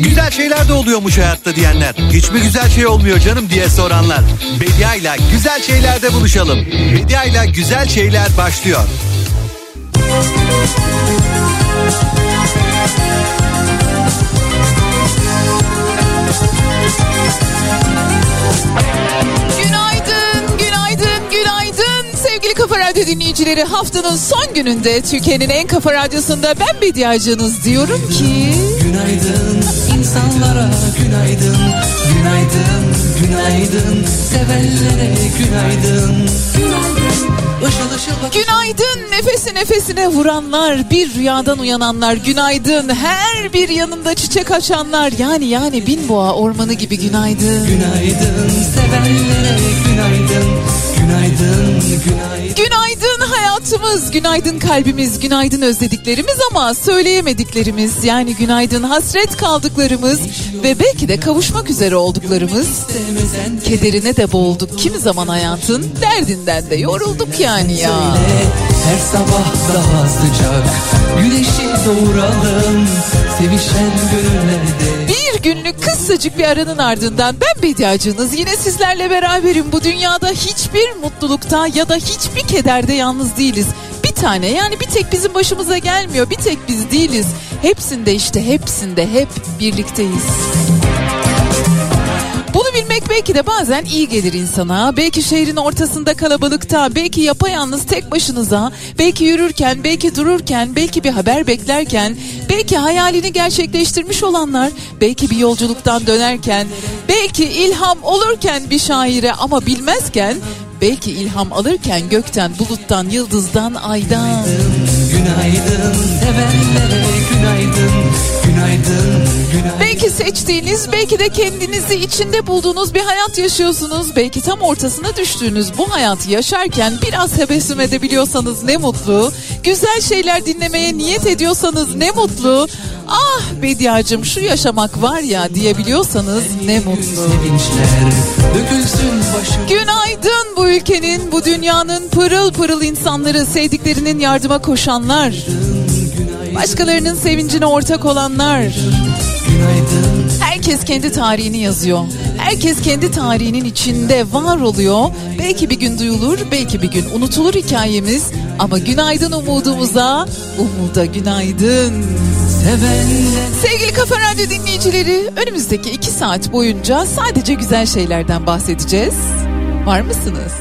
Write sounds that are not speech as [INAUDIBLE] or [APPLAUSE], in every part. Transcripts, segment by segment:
Güzel şeyler de oluyormuş hayatta diyenler. Hiç mi güzel şey olmuyor canım diye soranlar. Bedia ile güzel şeylerde buluşalım. Bedia ile güzel şeyler başlıyor. Günaydın, Kafa Radyo dinleyicileri. Haftanın son gününde Türkiye'nin en kafa radyosunda ben Bediacınız diyorum ki... Günaydın insanlara günaydın. Günaydın, günaydın. Sevenlere günaydın. Günaydın. Işıl ışıl Günaydın nefesi nefesine vuranlar, bir rüyadan uyananlar, günaydın. Her bir yanında çiçek açanlar, yani yani bin boğa ormanı gibi günaydın. Günaydın sevenlere günaydın Günaydın, günaydın Günaydın hayatımız, günaydın kalbimiz, günaydın özlediklerimiz ama söyleyemediklerimiz, yani günaydın hasret kaldıklarımız ve belki de kavuşmak üzere olduklarımız. Kederine de boğulduk. Kimi zaman hayatın, derdinden de yorulduk yani ya. Her sabah daha sıcak. Güneşi doğuralım Sevişen gönüllerde günlük kısacık bir aranın ardından ben Bediacınız yine sizlerle beraberim. Bu dünyada hiçbir mutlulukta ya da hiçbir kederde yalnız değiliz. Bir tane yani bir tek bizim başımıza gelmiyor. Bir tek biz değiliz. Hepsinde işte hepsinde hep birlikteyiz. Bunu bilmek belki de bazen iyi gelir insana. Belki şehrin ortasında kalabalıkta, belki yapayalnız tek başınıza, belki yürürken, belki dururken, belki bir haber beklerken, belki hayalini gerçekleştirmiş olanlar, belki bir yolculuktan dönerken, belki ilham olurken bir şaire ama bilmezken, belki ilham alırken gökten, buluttan, yıldızdan, aydan. Günaydın sevenlere günaydın Günaydın, günaydın Belki seçtiğiniz, belki de kendinizi içinde bulduğunuz bir hayat yaşıyorsunuz. Belki tam ortasına düştüğünüz bu hayatı yaşarken biraz tebessüm edebiliyorsanız ne mutlu. Güzel şeyler dinlemeye niyet ediyorsanız ne mutlu. Ah Bediacım şu yaşamak var ya diyebiliyorsanız ne mutlu. Günaydın bu ülkenin, bu dünyanın pırıl pırıl insanları, sevdiklerinin yardıma koşanlar. Başkalarının sevincine ortak olanlar. Günaydın Herkes kendi tarihini yazıyor. Herkes kendi tarihinin içinde var oluyor. Belki bir gün duyulur, belki bir gün unutulur hikayemiz. Ama günaydın umudumuza, umuda günaydın. Sevgili Kafa Radyo dinleyicileri, önümüzdeki iki saat boyunca sadece güzel şeylerden bahsedeceğiz. Var mısınız?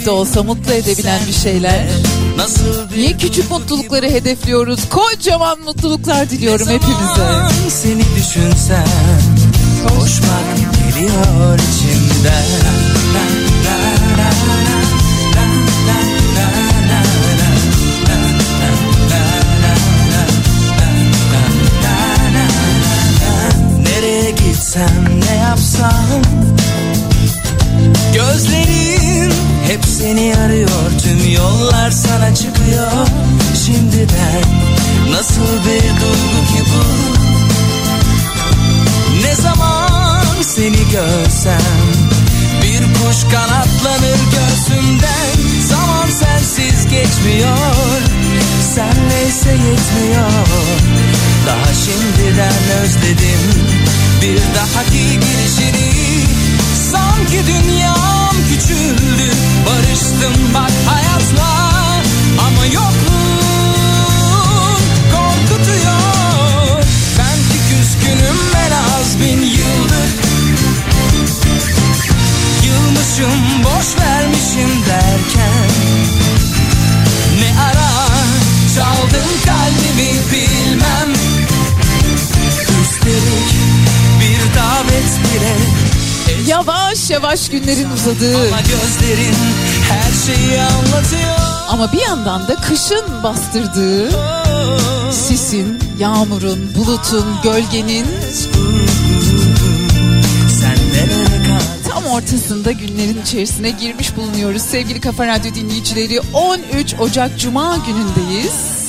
küçük olsa mutlu edebilen bir şeyler. Niye küçük mutlulukları hedefliyoruz? Kocaman mutluluklar diliyorum hepimize. Seni düşünsem koşmak geliyor içimden. Nereye gitsem ne yapsam Gözlerim hep seni arıyor Tüm yollar sana çıkıyor. Şimdiden nasıl bir duygu ki bu? Ne zaman seni görsem Bir kuş kanatlanır göğsümden. Zaman sensiz geçmiyor Senleyse yetmiyor. Daha şimdiden özledim Bir dahaki girişini. Sanki dünyam küçüldü Barıştım bak hayatla Yavaş yavaş günlerin uzadığı Ama gözlerin her şeyi anlatıyor ama bir yandan da kışın bastırdığı sisin, yağmurun, bulutun, gölgenin tam ortasında günlerin içerisine girmiş bulunuyoruz. Sevgili Kafa Radyo dinleyicileri 13 Ocak Cuma günündeyiz.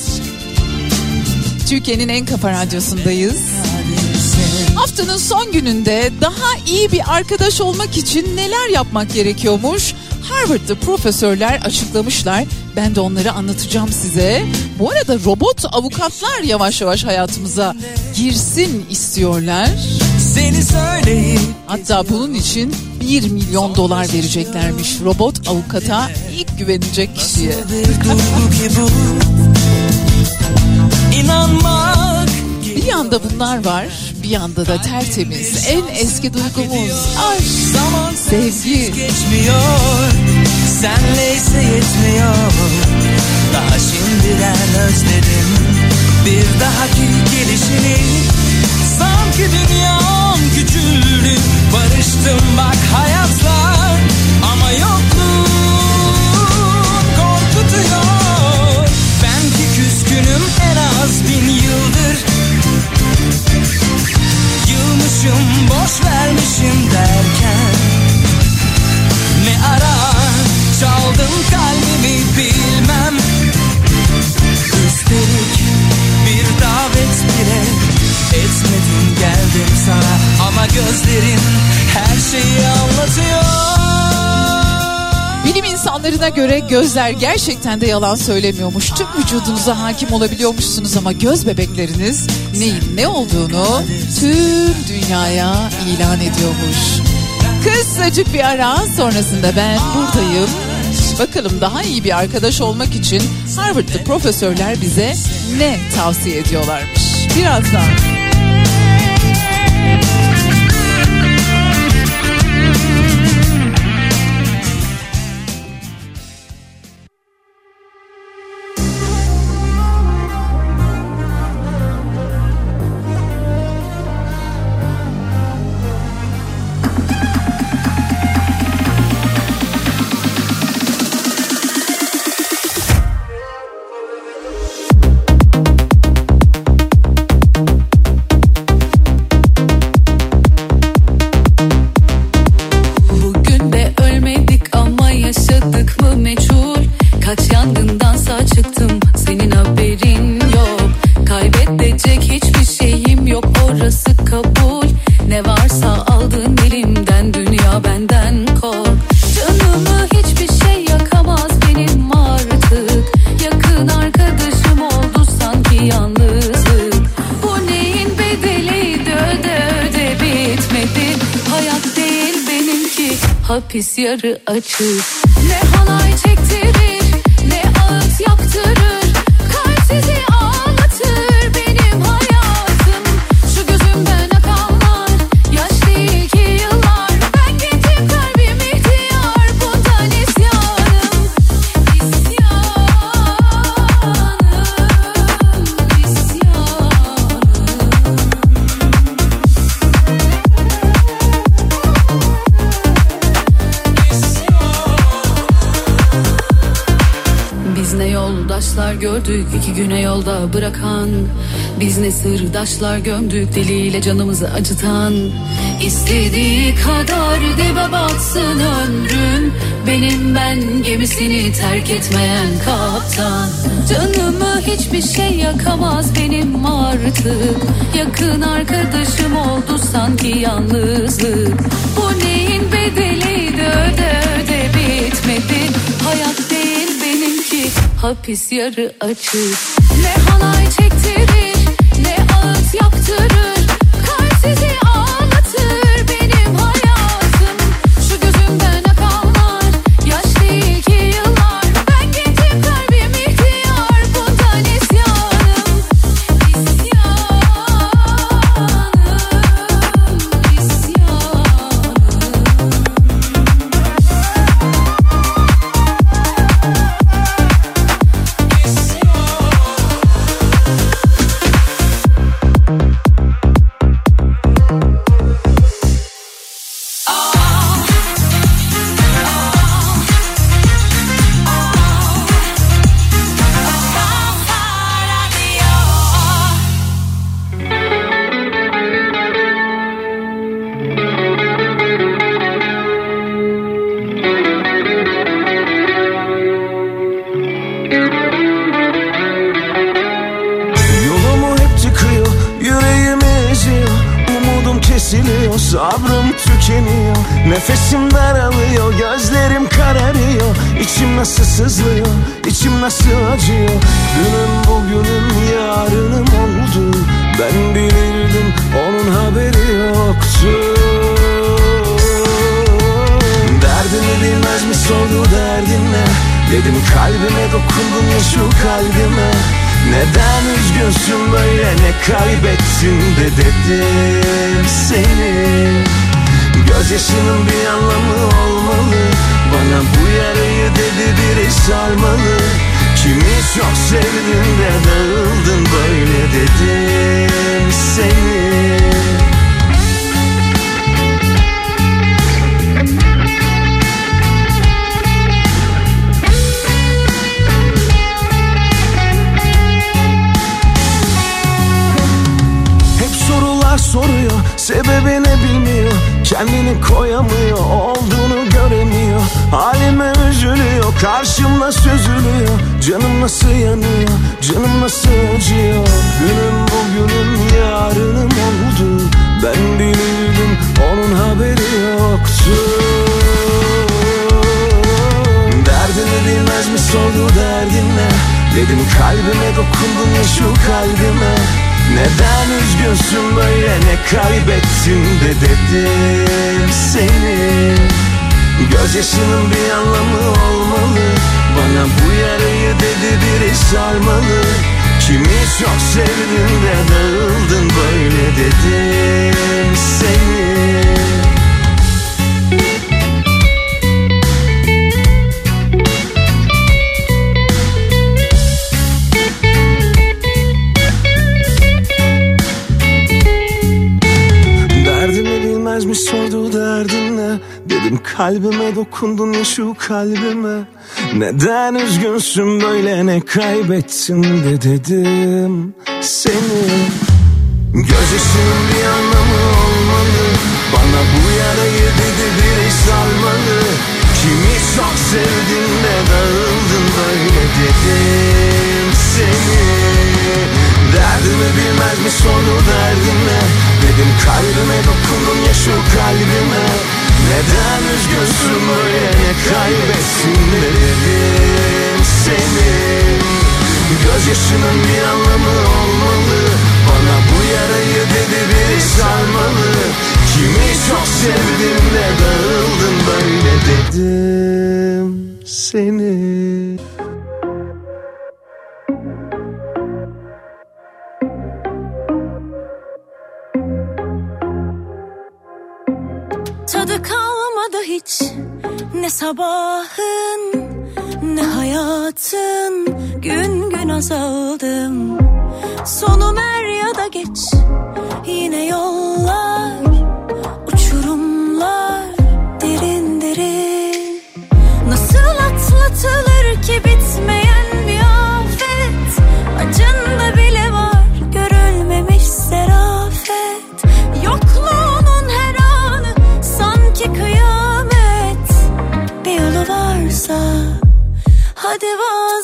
Türkiye'nin en kafa radyosundayız. Haftanın son gününde daha iyi bir arkadaş olmak için neler yapmak gerekiyormuş? Harvard'da profesörler açıklamışlar. Ben de onları anlatacağım size. Bu arada robot avukatlar yavaş yavaş hayatımıza girsin istiyorlar. Seni söyleyip Hatta bunun için 1 milyon dolar vereceklermiş robot avukata ilk güvenecek kişiye. bir yanda bunlar var, yanda da tertemiz, en eski duygumuz aşk, sevgi. geçmiyor Senleyse yetmiyor. Daha şimdiden özledim Bir dahaki gelişini. Sanki dünyam küçüldü Barıştım bak hayatla. Ama yokluğun korkutuyor. Ben ki küskünüm en az bin Yılmışım boş vermişim derken. Ne ara çaldın kalbimi bilmem. Üstelik bir davet bile etmedim geldim sana. Ama gözlerin her şeyi anlatıyor Bilim insanlarına göre gözler gerçekten de yalan söylemiyormuş. Tüm vücudunuza hakim olabiliyormuşsunuz ama göz bebekleriniz neyin ne olduğunu tüm dünyaya ilan ediyormuş. Kısacık bir ara sonrasında ben buradayım. Bakalım daha iyi bir arkadaş olmak için Harvard'da profesörler bize ne tavsiye ediyorlarmış. Birazdan. Yarı açık Biz ne sırdaşlar gömdük diliyle canımızı acıtan. İstediği kadar dibe batsın ömrüm Benim ben gemisini terk etmeyen kaptan. Canımı hiçbir şey yakamaz benim artık. Yakın arkadaşım oldu sanki yalnızlık. Bu neyin bedeliydi öde öde bitmedi. Hayat değil benimki hapis yarı açık tükeniyor Nefesim daralıyor, gözlerim kararıyor. İçim nasıl sızlıyor, içim nasıl acıyor? Dünüm bugünüm yarınım oldu. Ben bilirdim, onun haberi yoktu. Derdimi bilmez mi sordu derdin ne Dedim kalbime dokundun ya şu kalbime. Neden üzgünsün böyle ne kaybettin de dedim seni Gözyaşının bir anlamı olmalı. Bana bu yarayı dedi biri sarmalı. Kimi çok sevdin de dağıldın böyle dedim seni soruyor. Sebebini bilmiyor. Kendini koyamıyor. Olduğunu göremiyor. Halime üzülüyor. Karşımda süzülüyor. Canım nasıl yanıyor? Canım nasıl acıyor? Günüm bugünüm yarınım oldu. Ben bilirdim Onun haberi yoktu. Derdini bilmez mi? Sordu derdin ne? Dedim kalbime dokundun ya şu kalbime Neden üzgünsün böyle ne kaybettin de dedim seni. Gözyaşının bir anlamı olmalı Bana bu yarayı dedi biri sarmalı. Kimi çok sevdin de dağıldın böyle dedim seni kalbime dokundun ya şu kalbime? Neden üzgünsün böyle ne kaybettin de dedim seni. Gözyaşının bir anlamı olmalı Bana bu yarayı dedi biri sarmalı Kimi çok sevdin de dağıldın böyle dedim seni. Derdimi bilmez mi sonu derdime? Dedim kalbime dokundun ya şu kalbime Neden üzgünsün böyle ne kaybetsin de dedim seni? Gözyaşının bir anlamı olmalı Bana bu yarayı dedi biri sarmalı. Kimi çok sevdim de dağıldın böyle dedim seni sabahın ne hayatın gün gün azaldım. Sonum er ya da geç yine yollar uçurumlar derin derin. Nasıl atlatılır ki bitmeyen varsa Hadi vazgeç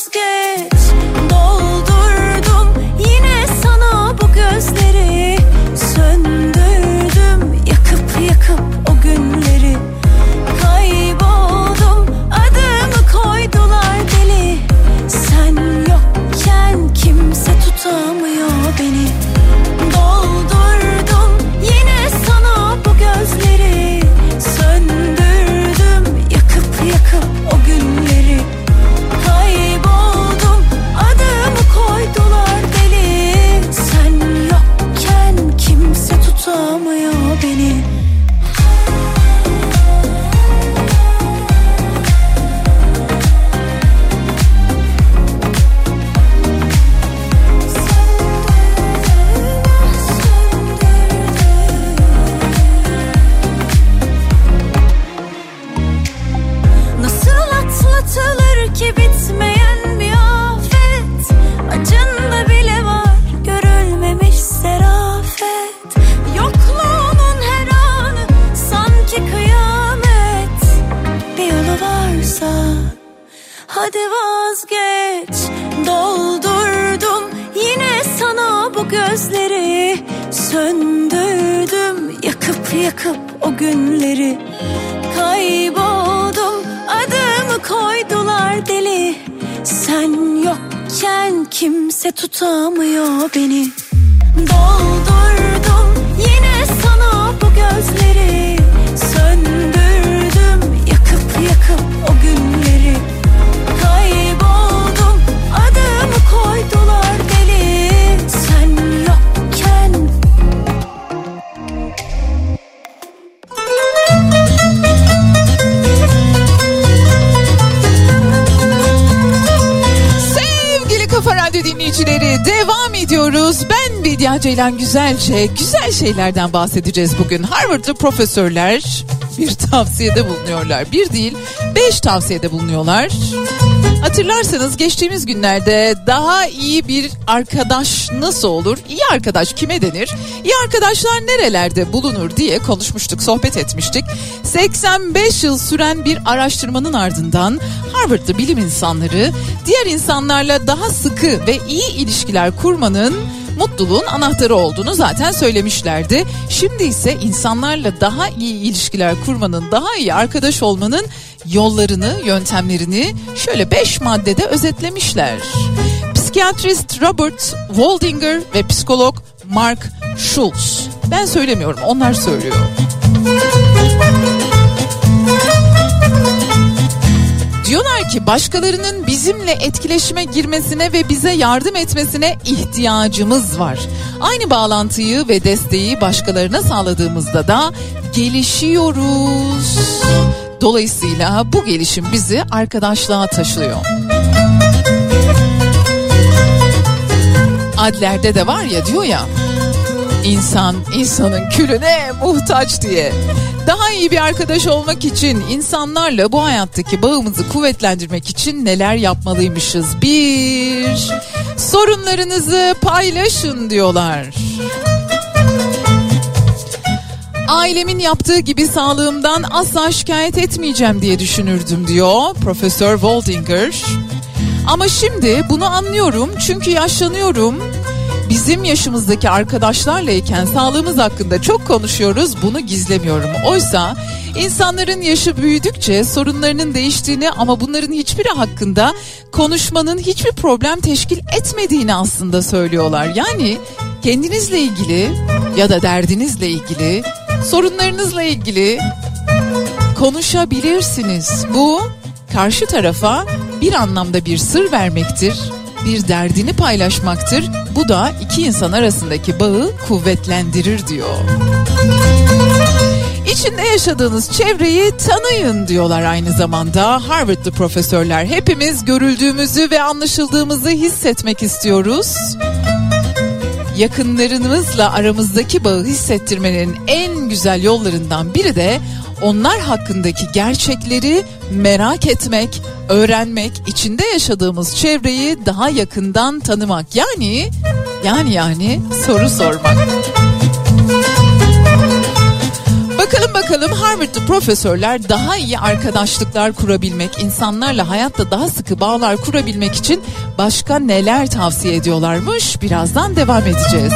gözleri Söndürdüm yakıp yakıp o günleri. Kayboldum adımı koydular deli. Sen yokken kimse tutamıyor beni. Doldurdum yine sana bu gözleri. Söndürdüm yakıp yakıp o günleri. Kayboldum adımı koydular dinleyicileri devam ediyoruz. Ben Bediye Ceylan Güzelce güzel şeylerden bahsedeceğiz bugün. Harvard'lı profesörler bir tavsiyede bulunuyorlar. Bir değil beş tavsiyede bulunuyorlar. Hatırlarsanız geçtiğimiz günlerde daha iyi bir arkadaş nasıl olur? İyi arkadaş kime denir? İyi arkadaşlar nerelerde bulunur diye konuşmuştuk, sohbet etmiştik. 85 yıl süren bir araştırmanın ardından Harvard'lı bilim insanları diğer insanlarla daha sıkı ve iyi ilişkiler kurmanın mutluluğun anahtarı olduğunu zaten söylemişlerdi. Şimdi ise insanlarla daha iyi ilişkiler kurmanın, daha iyi arkadaş olmanın yollarını, yöntemlerini şöyle 5 maddede özetlemişler. Psikiyatrist Robert Waldinger ve psikolog Mark Schultz. Ben söylemiyorum, onlar söylüyor. Diyorlar ki başkalarının bizimle etkileşime girmesine ve bize yardım etmesine ihtiyacımız var. Aynı bağlantıyı ve desteği başkalarına sağladığımızda da gelişiyoruz. Dolayısıyla bu gelişim bizi arkadaşlığa taşıyor. Adler'de de var ya diyor ya insan insanın külüne muhtaç diye. Daha iyi bir arkadaş olmak için insanlarla bu hayattaki bağımızı kuvvetlendirmek için neler yapmalıymışız? Bir, sorunlarınızı paylaşın diyorlar. Ailemin yaptığı gibi sağlığımdan asla şikayet etmeyeceğim diye düşünürdüm diyor Profesör Waldinger. Ama şimdi bunu anlıyorum çünkü yaşlanıyorum. Bizim yaşımızdaki arkadaşlarlayken sağlığımız hakkında çok konuşuyoruz bunu gizlemiyorum. Oysa insanların yaşı büyüdükçe sorunlarının değiştiğini ama bunların hiçbiri hakkında konuşmanın hiçbir problem teşkil etmediğini aslında söylüyorlar. Yani kendinizle ilgili ya da derdinizle ilgili sorunlarınızla ilgili konuşabilirsiniz. Bu karşı tarafa bir anlamda bir sır vermektir, bir derdini paylaşmaktır. Bu da iki insan arasındaki bağı kuvvetlendirir diyor. İçinde yaşadığınız çevreyi tanıyın diyorlar aynı zamanda Harvard'lı profesörler. Hepimiz görüldüğümüzü ve anlaşıldığımızı hissetmek istiyoruz. Yakınlarımızla aramızdaki bağı hissettirmenin en güzel yollarından biri de onlar hakkındaki gerçekleri merak etmek, öğrenmek, içinde yaşadığımız çevreyi daha yakından tanımak. Yani yani yani soru sormak. Bakalım bakalım Harvard'lı profesörler daha iyi arkadaşlıklar kurabilmek, insanlarla hayatta daha sıkı bağlar kurabilmek için başka neler tavsiye ediyorlarmış? Birazdan devam edeceğiz.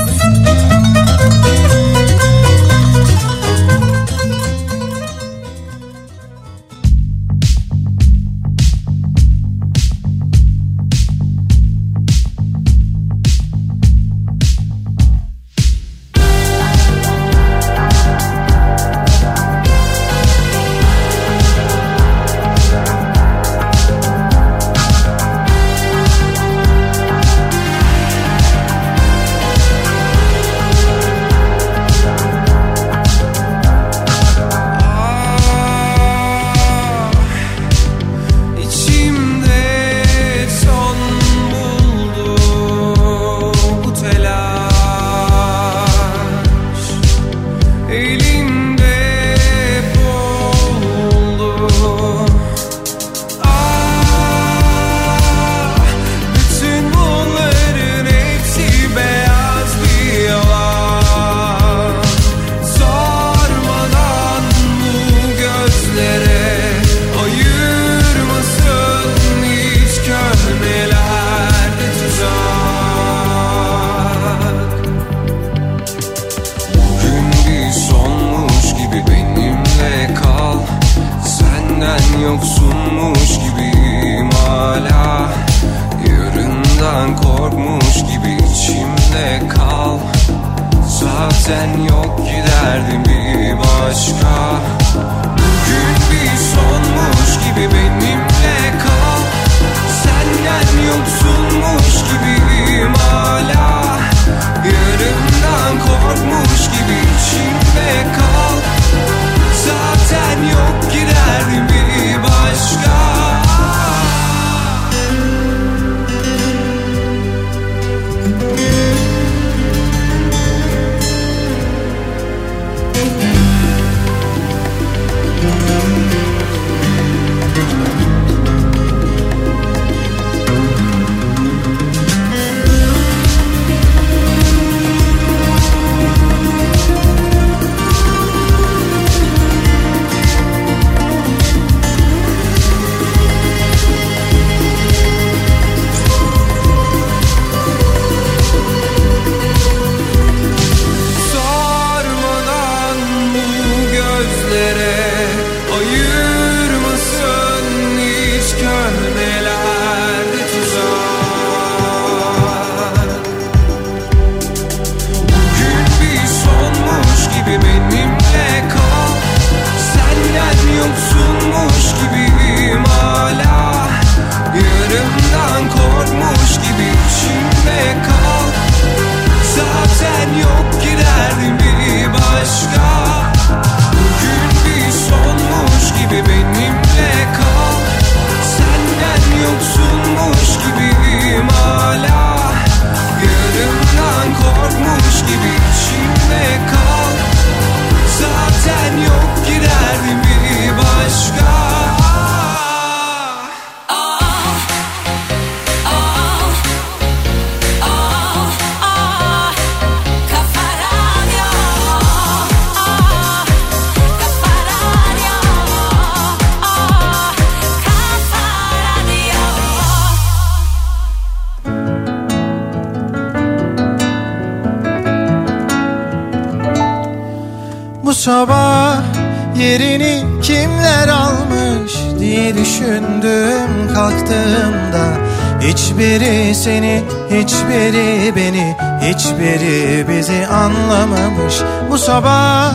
Hiçbiri bizi anlamamış. Bu sabah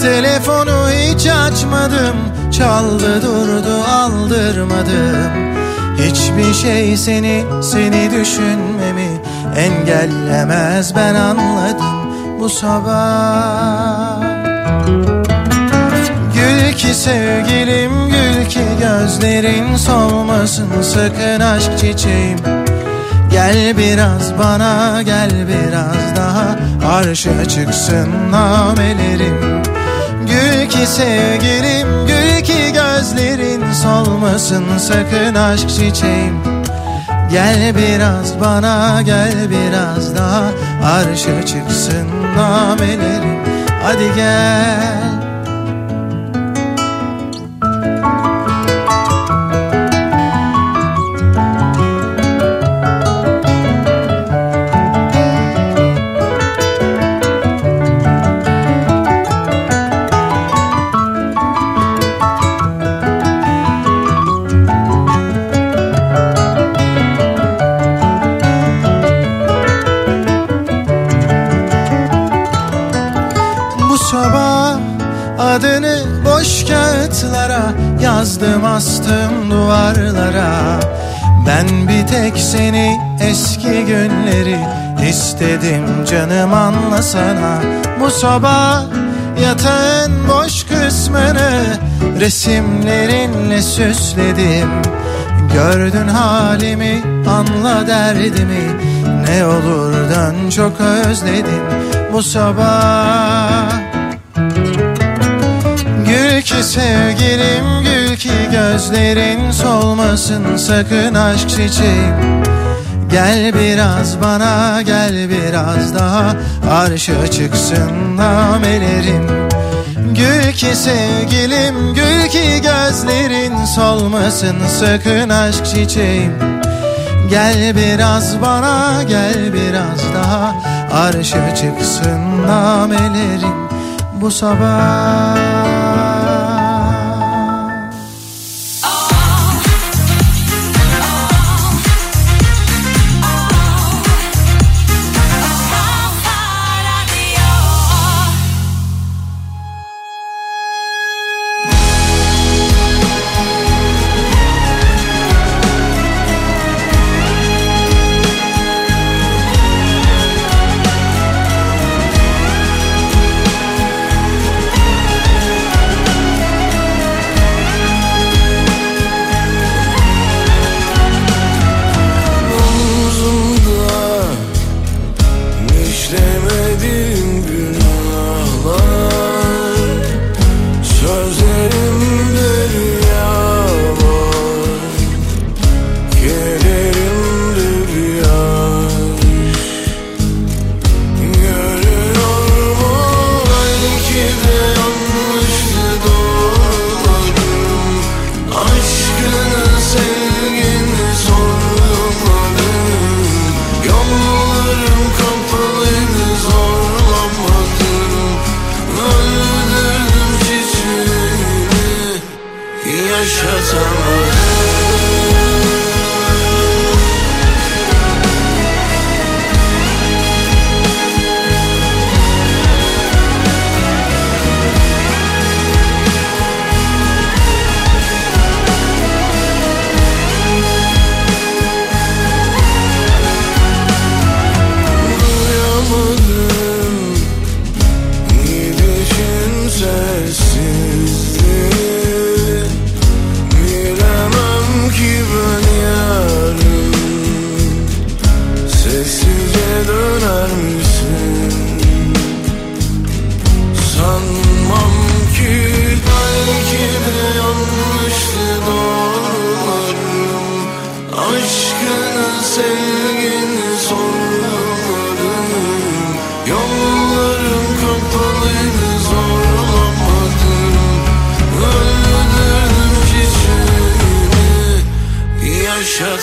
telefonu hiç açmadım. Çaldı durdu aldırmadım. Hiçbir şey seni, seni düşünmemi engellemez ben anladım bu sabah. Gül ki sevgilim gül ki gözlerin solmasın sakın aşk çiçeğim Gel biraz bana gel biraz daha. Arşa çıksın namelerim. Gül ki sevgilim gül ki gözlerin. Solmasın sakın aşk çiçeğim. Gel biraz bana gel biraz daha. Arşa çıksın namelerim. Hadi gel astım duvarlara. Ben bir tek seni eski günleri istedim canım anlasana. Bu sabah yatağın boş kısmını resimlerinle süsledim. Gördün halimi anla derdimi. Ne olur dön çok özledim bu sabah. Gül ki sevgilim gül ki gözlerin solmasın sakın aşk çiçeğim Gel biraz bana gel biraz daha arşa çıksın namelerim. Gül ki sevgilim gül ki gözlerin solmasın sakın aşk çiçeğim Gel biraz bana gel biraz daha arşa çıksın namelerim. Bu sabah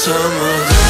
time will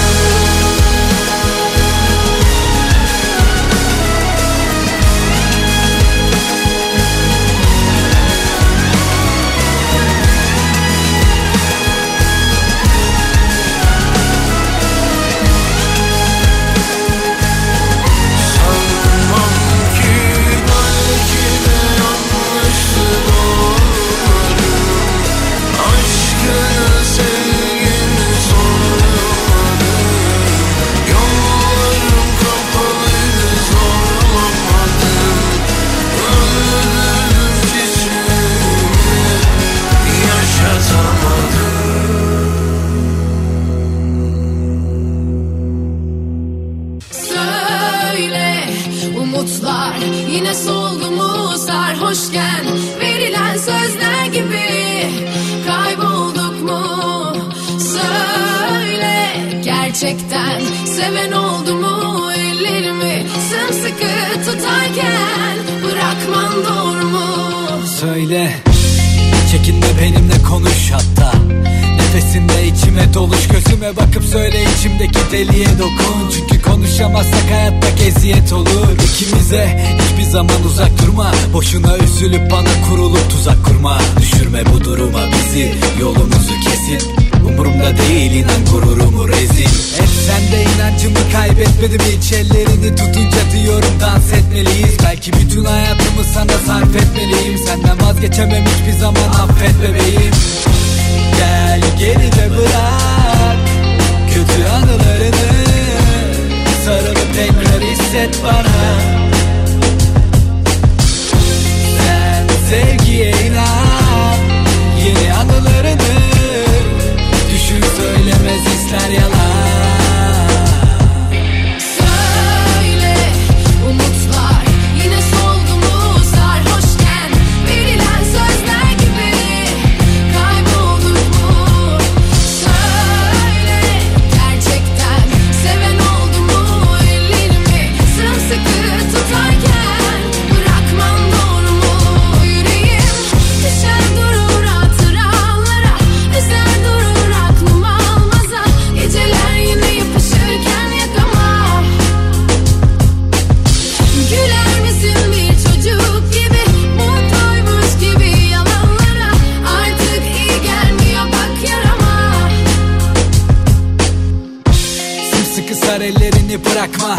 ellerini bırakma.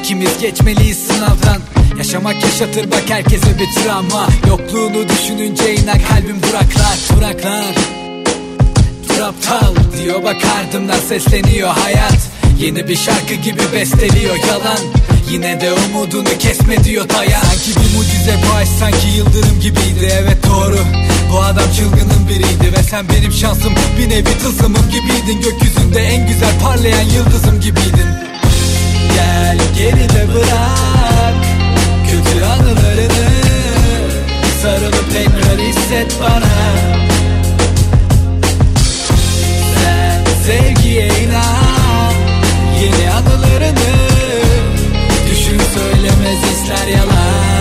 İkimiz geçmeliyiz sınavdan. Yaşamak yaşatır bak herkese bir travma. Yokluğunu düşününce iner kalbim duraklar Duraklar. Dur aptal diyor bak ardımdan sesleniyor hayat. Yeni bir şarkı gibi besteliyor yalan Yine de umudunu kesme diyor dayan Sanki bir mucize bu aşk sanki yıldırım gibiydi. Evet doğru. Bu adam çılgının biriydi Ve sen benim şansım. Bir nevi tılsımım gibiydin. Gökyüzünde en güzel parlayan yıldızım gibiydin. Gel geride bırak Kötü anılarını. Sarılıp tekrar hisset bana. Sen sevgiye söylemez ister yalan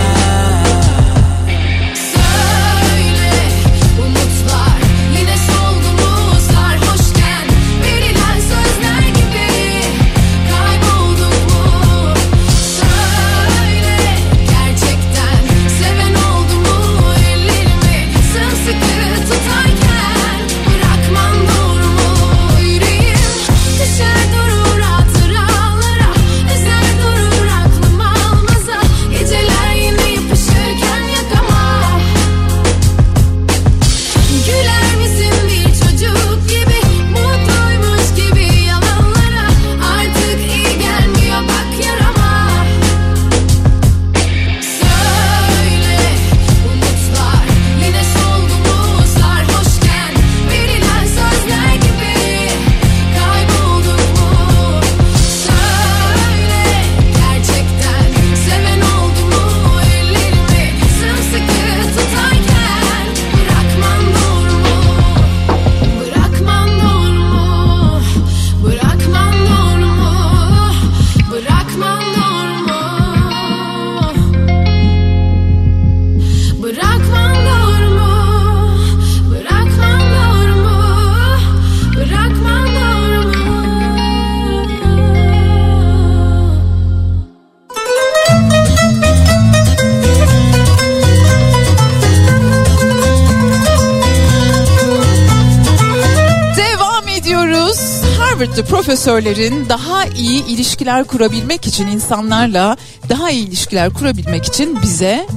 Harvard'da profesörlerin daha iyi ilişkiler kurabilmek için insanlarla daha iyi ilişkiler kurabilmek için bize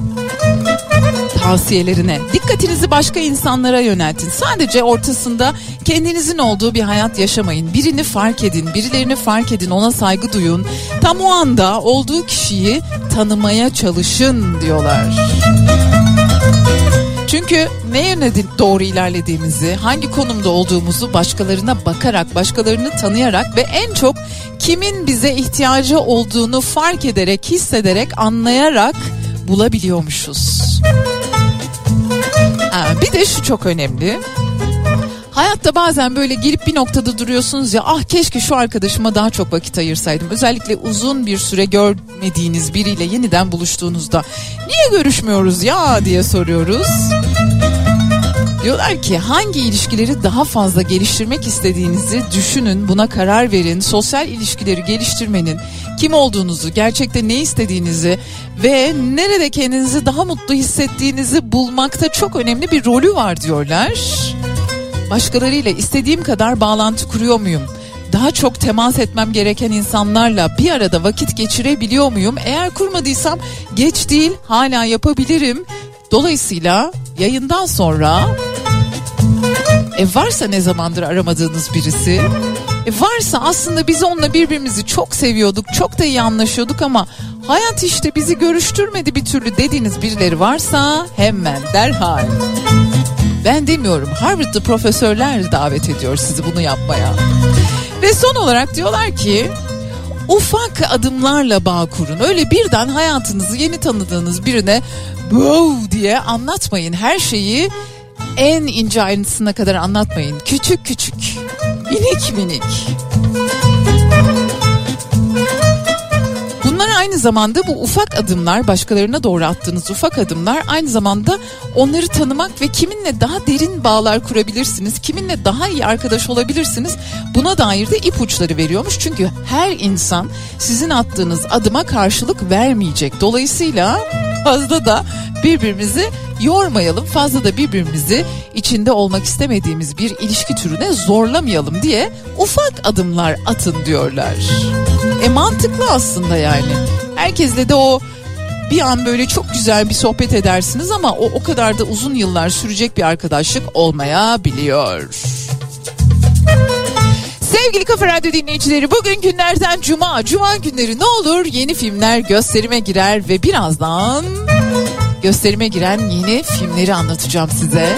tavsiyelerine dikkatinizi başka insanlara yöneltin. Sadece ortasında kendinizin olduğu bir hayat yaşamayın. Birini fark edin, birilerini fark edin, ona saygı duyun. Tam o anda olduğu kişiyi tanımaya çalışın diyorlar. Çünkü ne yöne doğru ilerlediğimizi, hangi konumda olduğumuzu başkalarına bakarak, başkalarını tanıyarak ve en çok kimin bize ihtiyacı olduğunu fark ederek, hissederek, anlayarak bulabiliyormuşuz. Bir de şu çok önemli. Hayatta bazen böyle gelip bir noktada duruyorsunuz ya ah keşke şu arkadaşıma daha çok vakit ayırsaydım. Özellikle uzun bir süre görmediğiniz biriyle yeniden buluştuğunuzda niye görüşmüyoruz ya diye soruyoruz. Diyorlar ki hangi ilişkileri daha fazla geliştirmek istediğinizi düşünün, buna karar verin. Sosyal ilişkileri geliştirmenin kim olduğunuzu, gerçekte ne istediğinizi ve nerede kendinizi daha mutlu hissettiğinizi bulmakta çok önemli bir rolü var diyorlar. Başkalarıyla istediğim kadar bağlantı kuruyor muyum? Daha çok temas etmem gereken insanlarla bir arada vakit geçirebiliyor muyum? Eğer kurmadıysam geç değil hala yapabilirim. Dolayısıyla yayından sonra e varsa ne zamandır aramadığınız birisi e varsa aslında biz onunla birbirimizi çok seviyorduk çok da iyi anlaşıyorduk ama hayat işte bizi görüştürmedi bir türlü dediğiniz birileri varsa hemen derhal. Ben demiyorum Harvard'da profesörler davet ediyor sizi bunu yapmaya. Ve son olarak diyorlar ki ufak adımlarla bağ kurun. Öyle birden hayatınızı yeni tanıdığınız birine wow diye anlatmayın. Her şeyi en ince ayrıntısına kadar anlatmayın. Küçük küçük, minik minik. Aynı zamanda bu ufak adımlar, başkalarına doğru attığınız ufak adımlar aynı zamanda onları tanımak ve kiminle daha derin bağlar kurabilirsiniz, kiminle daha iyi arkadaş olabilirsiniz. Buna dair de ipuçları veriyormuş. Çünkü her insan sizin attığınız adıma karşılık vermeyecek. Dolayısıyla fazla da birbirimizi yormayalım. Fazla da birbirimizi içinde olmak istemediğimiz bir ilişki türüne zorlamayalım diye ufak adımlar atın diyorlar. E mantıklı aslında yani. Herkesle de o bir an böyle çok güzel bir sohbet edersiniz ama o o kadar da uzun yıllar sürecek bir arkadaşlık olmayabiliyor. Sevgili Kafa Radyo dinleyicileri bugün günlerden cuma. Cuma günleri ne olur yeni filmler gösterime girer ve birazdan gösterime giren yeni filmleri anlatacağım size.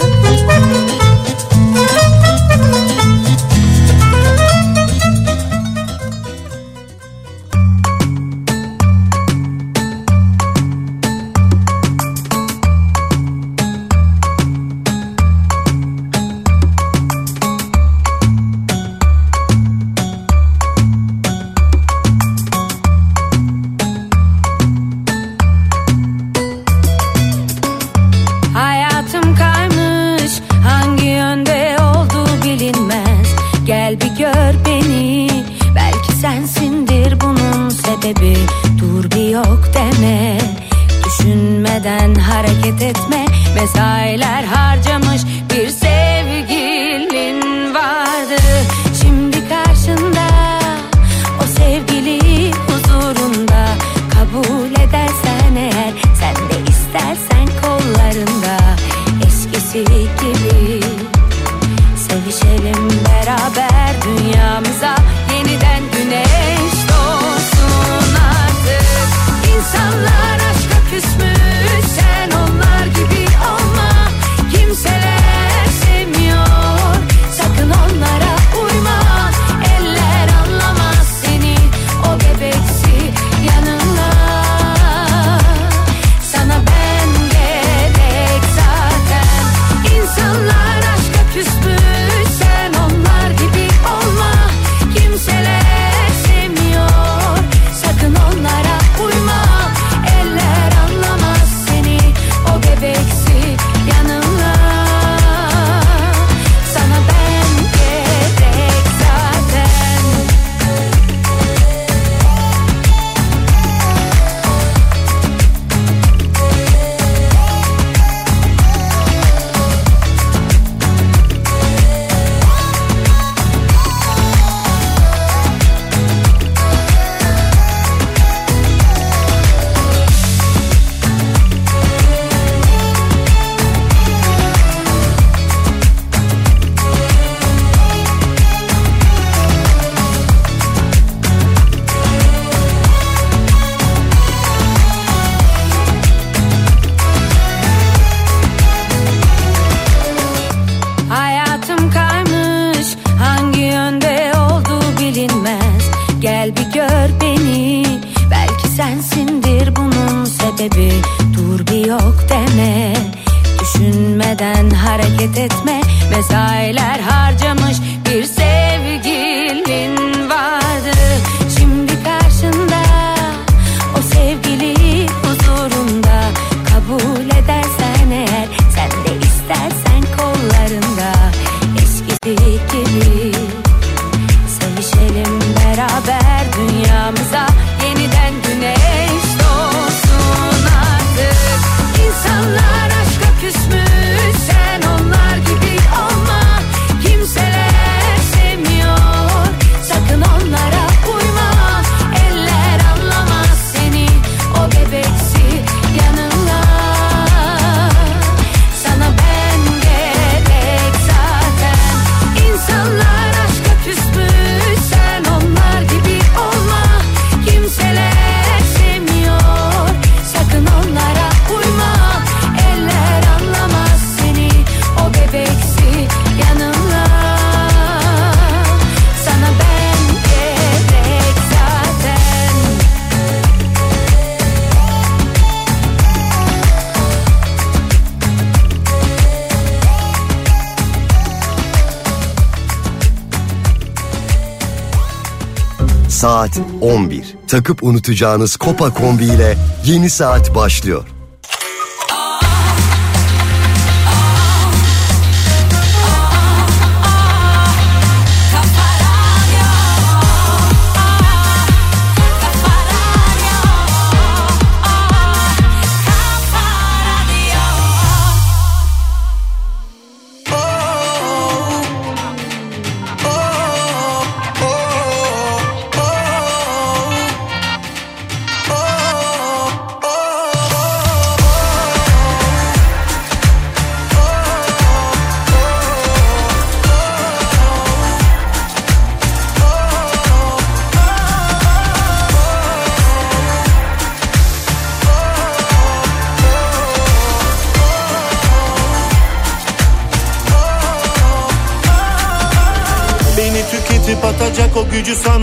Saat 11. Takıp unutacağınız Kopa kombi ile yeni saat başlıyor.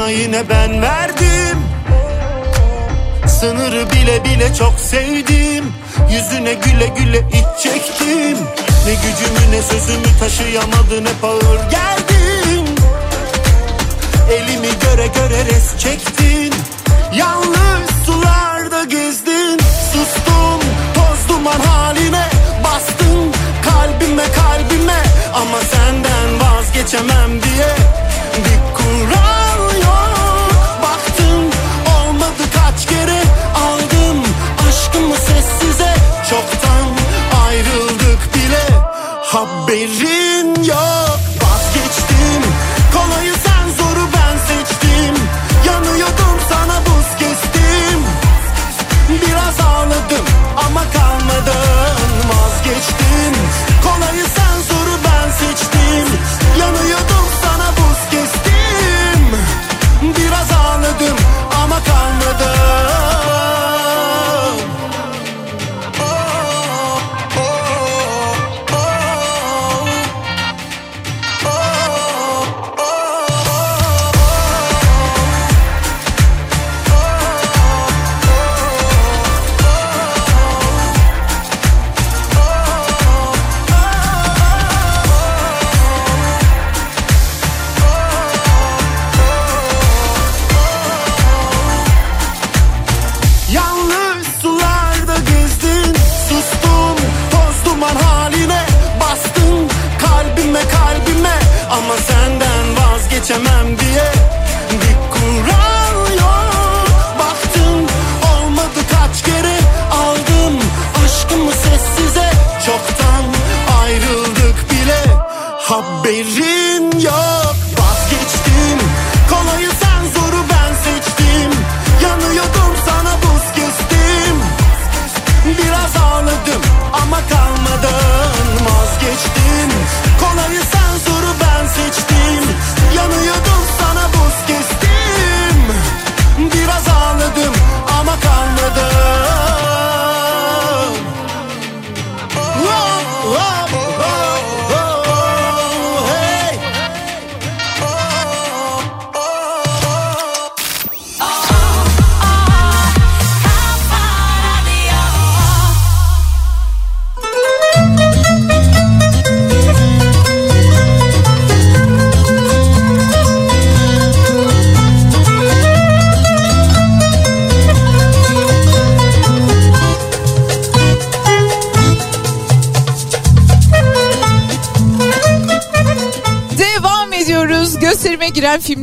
Sana yine ben verdim. Sınırı bile bile çok sevdim. Yüzüne güle güle iç çektim. Ne gücümü ne sözümü taşıyamadın hep ağır geldin Elimi göre göre res çektin. Yalnız sularda gezdin. Sustum toz duman haline Bastın. Kalbime kalbime Ama senden vazgeçemem diye Bir kural Baby.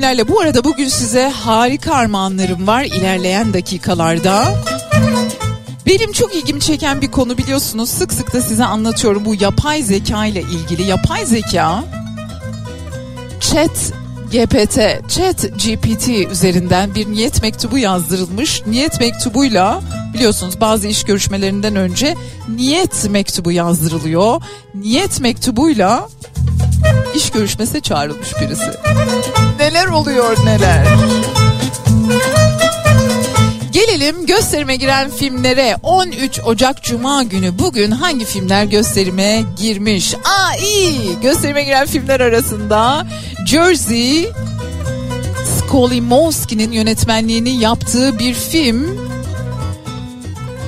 Filmlerle. Bu arada bugün size harika armağanlarım var ilerleyen dakikalarda. Benim çok ilgimi çeken bir konu biliyorsunuz sık sık da size anlatıyorum bu yapay zeka ile ilgili. Yapay zeka chat GPT, chat GPT üzerinden bir niyet mektubu yazdırılmış. Niyet mektubuyla biliyorsunuz bazı iş görüşmelerinden önce niyet mektubu yazdırılıyor. Niyet mektubuyla görüşmesine çağrılmış birisi. Neler oluyor neler. Gelelim gösterime giren filmlere 13 Ocak Cuma günü bugün hangi filmler gösterime girmiş? Aa iyi gösterime giren filmler arasında Jersey Skolimowski'nin yönetmenliğini yaptığı bir film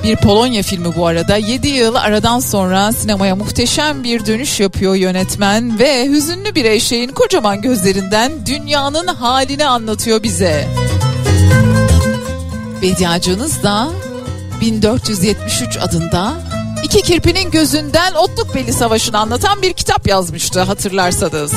bir Polonya filmi bu arada. 7 yıl aradan sonra sinemaya muhteşem bir dönüş yapıyor yönetmen ve hüzünlü bir eşeğin kocaman gözlerinden dünyanın halini anlatıyor bize. Bediacınız da 1473 adında iki kirpinin gözünden Otluk Beli Savaşı'nı anlatan bir kitap yazmıştı hatırlarsanız.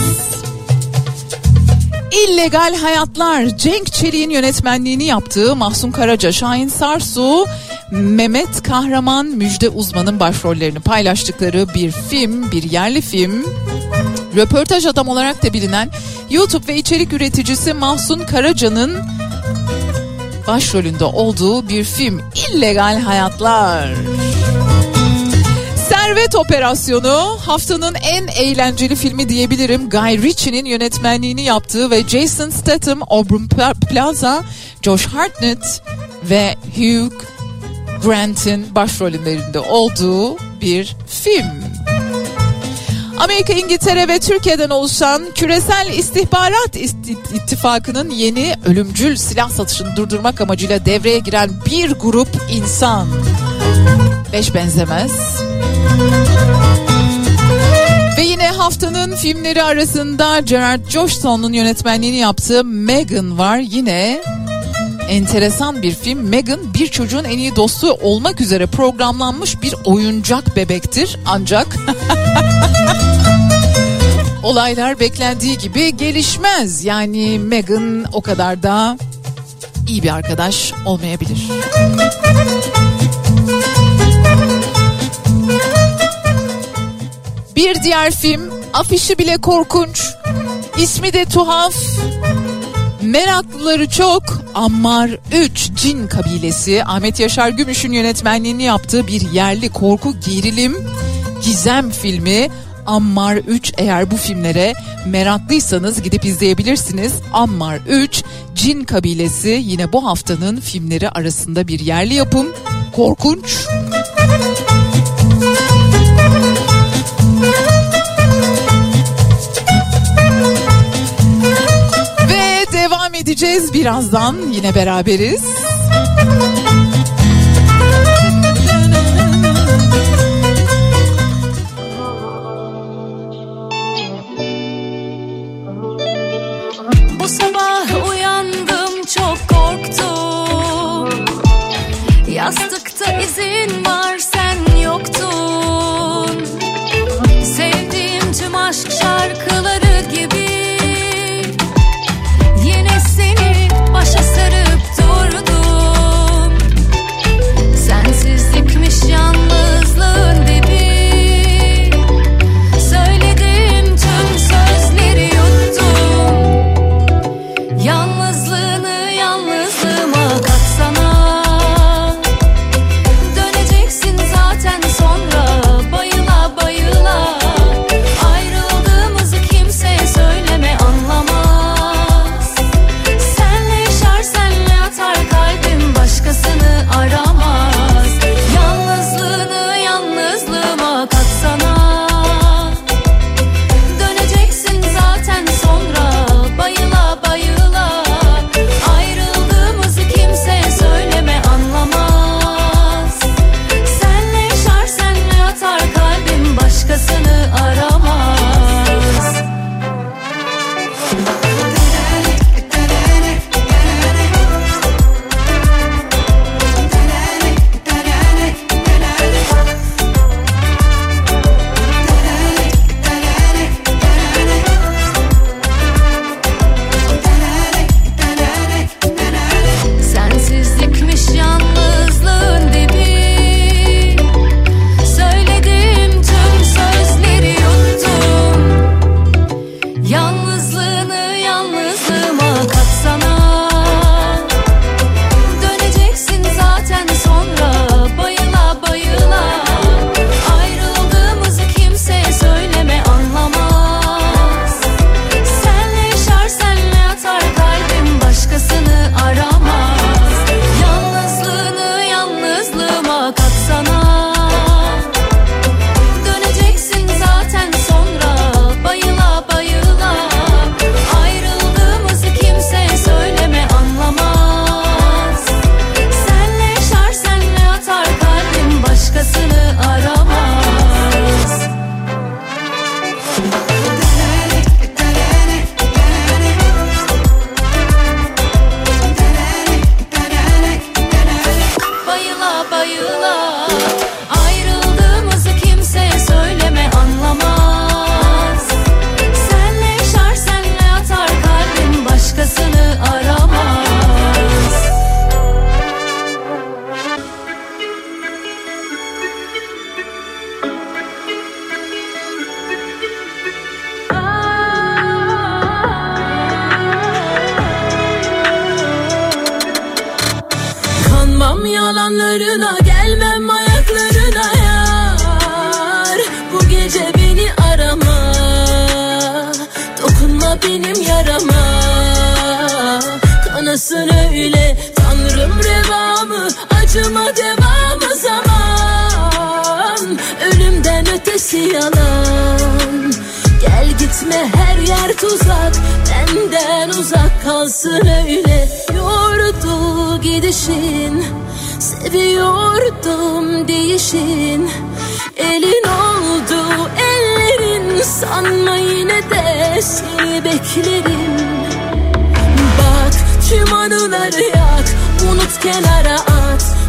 İllegal Hayatlar Cenk Çelik'in yönetmenliğini yaptığı Mahsun Karaca, Şahin Sarsu, Mehmet Kahraman Müjde Uzman'ın başrollerini paylaştıkları bir film, bir yerli film. Röportaj adam olarak da bilinen YouTube ve içerik üreticisi Mahsun Karaca'nın başrolünde olduğu bir film İllegal Hayatlar. Servet Operasyonu haftanın en eğlenceli filmi diyebilirim. Guy Ritchie'nin yönetmenliğini yaptığı ve Jason Statham, Aubrey Plaza, Josh Hartnett ve Hugh Grant'in başrollerinde olduğu bir film. Amerika, İngiltere ve Türkiye'den oluşan Küresel İstihbarat İttifakı'nın yeni ölümcül silah satışını durdurmak amacıyla devreye giren bir grup insan. Beş benzemez. Ve yine haftanın filmleri arasında Gerard Joshton'un yönetmenliğini yaptığı Megan var. Yine enteresan bir film. Megan bir çocuğun en iyi dostu olmak üzere programlanmış bir oyuncak bebektir. Ancak [LAUGHS] olaylar beklendiği gibi gelişmez. Yani Megan o kadar da iyi bir arkadaş olmayabilir. Bir diğer film afişi bile korkunç. İsmi de tuhaf. Meraklıları çok. Ammar 3 Cin kabilesi Ahmet Yaşar Gümüş'ün yönetmenliğini yaptığı bir yerli korku gerilim gizem filmi Ammar 3 eğer bu filmlere meraklıysanız gidip izleyebilirsiniz. Ammar 3 Cin kabilesi yine bu haftanın filmleri arasında bir yerli yapım. Korkunç. Edeceğiz birazdan yine beraberiz. Bu sabah uyandım çok korktum Yastıkta izin var Acıma devamı zaman. Ölümden ötesi yalan. Gel gitme her yer tuzak. Benden uzak kalsın öyle. Yordu gidişin Seviyordum değişin. Elin oldu ellerin Sanma yine de seni beklerim. Bak tüm anıları yak Unut kenara at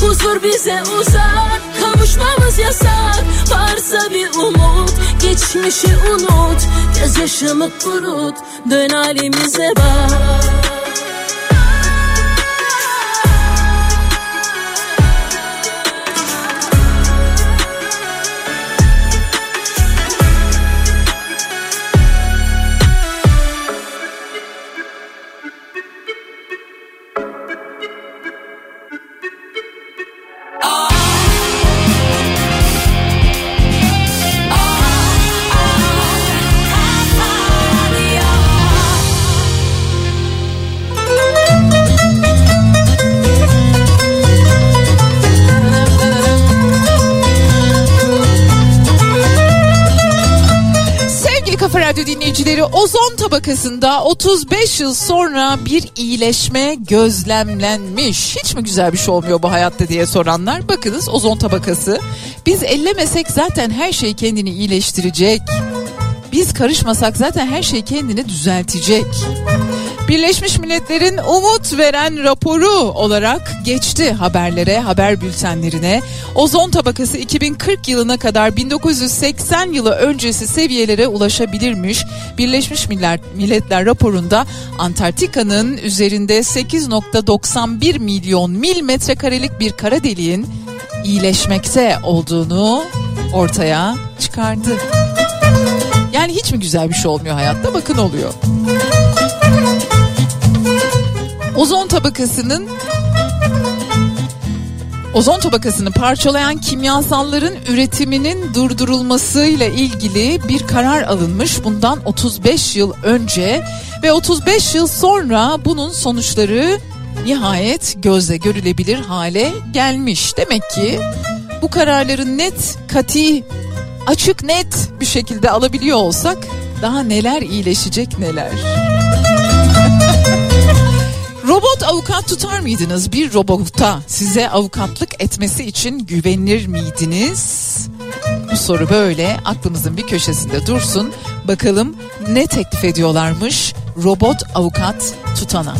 Huzur bize uzak. Kavuşmamız yasak. Varsa bir umut. Geçmişi unut. Gözyaşımı kurut. Dön halimize bak ozon tabakasında 35 yıl sonra bir iyileşme gözlemlenmiş. Hiç mi güzel bir şey olmuyor bu hayatta diye soranlar. Bakınız ozon tabakası. Biz ellemesek zaten her şey kendini iyileştirecek. Biz karışmasak zaten her şey kendini düzeltecek. Birleşmiş Milletler'in umut veren raporu olarak geçti haberlere, haber bültenlerine. Ozon tabakası 2040 yılına kadar 1980 yılı öncesi seviyelere ulaşabilirmiş. Birleşmiş Milletler, raporunda Antarktika'nın üzerinde 8.91 milyon mil metrekarelik bir kara deliğin iyileşmekte olduğunu ortaya çıkardı. Yani hiç mi güzel bir şey olmuyor hayatta? Bakın oluyor. Ozon tabakasının Ozon tabakasını parçalayan kimyasalların üretiminin durdurulmasıyla ilgili bir karar alınmış bundan 35 yıl önce ve 35 yıl sonra bunun sonuçları nihayet gözle görülebilir hale gelmiş. Demek ki bu kararları net, kati, açık net bir şekilde alabiliyor olsak daha neler iyileşecek neler. Robot avukat tutar mıydınız? Bir robota size avukatlık etmesi için güvenir miydiniz? Bu soru böyle aklımızın bir köşesinde dursun. Bakalım ne teklif ediyorlarmış robot avukat tutana.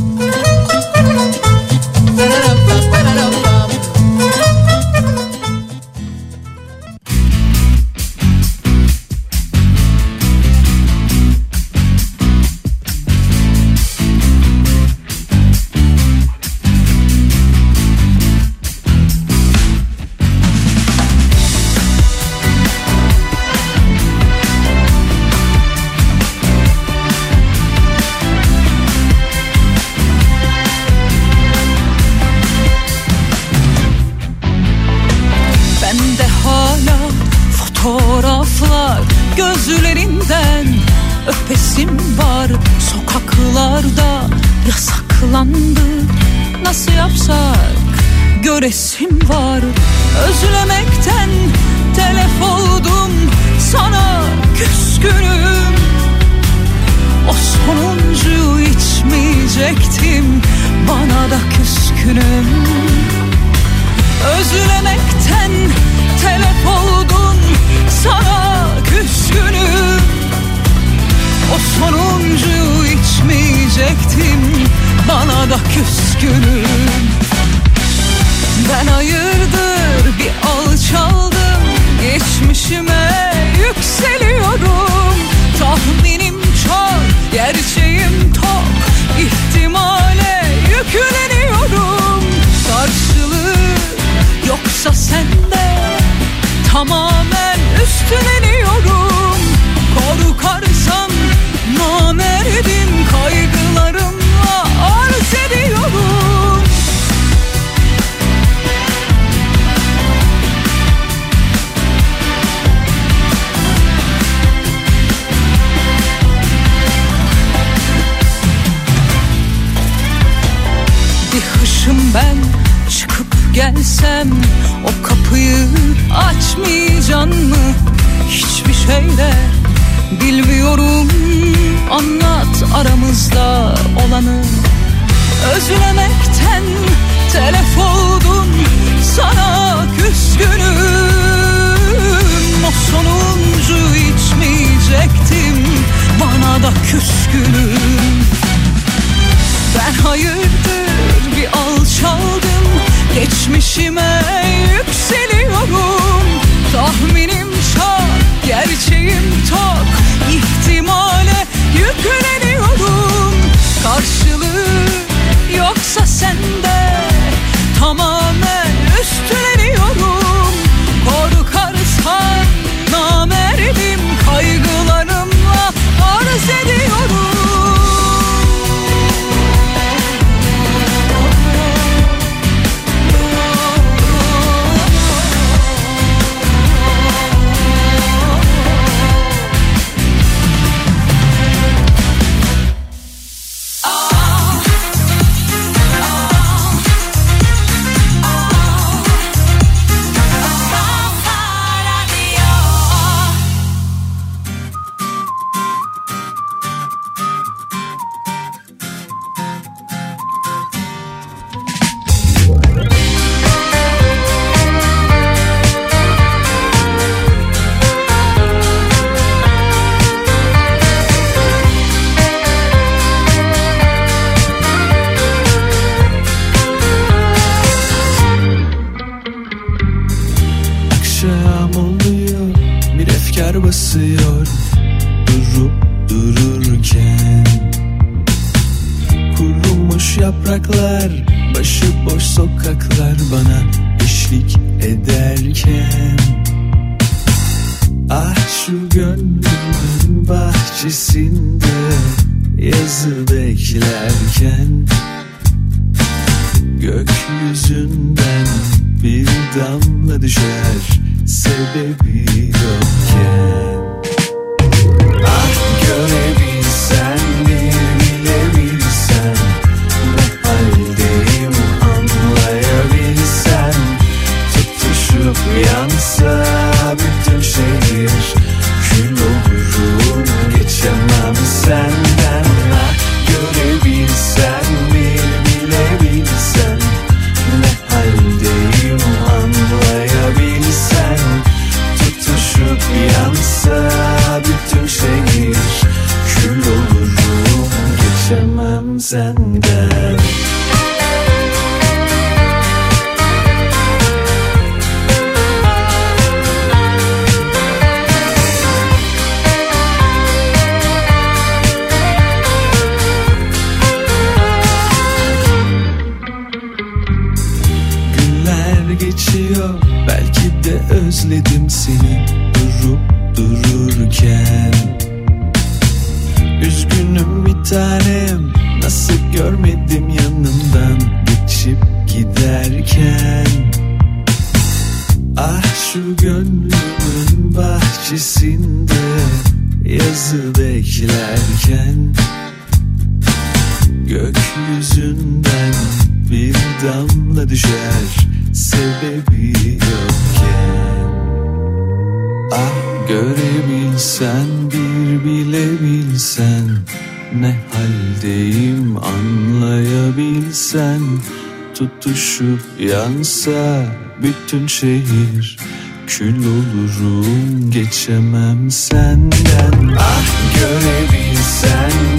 Bütün şehir. Kül olurum geçemem senden. Ah görebilsen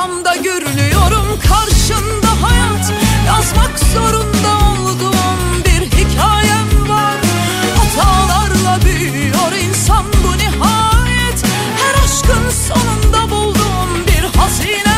Yağmasam da görünüyorum. Karşında hayat Yazmak zorunda olduğum bir hikayem var. Hatalarla büyüyor insan bu nihayet. Her aşkın sonunda bulduğum bir hazinem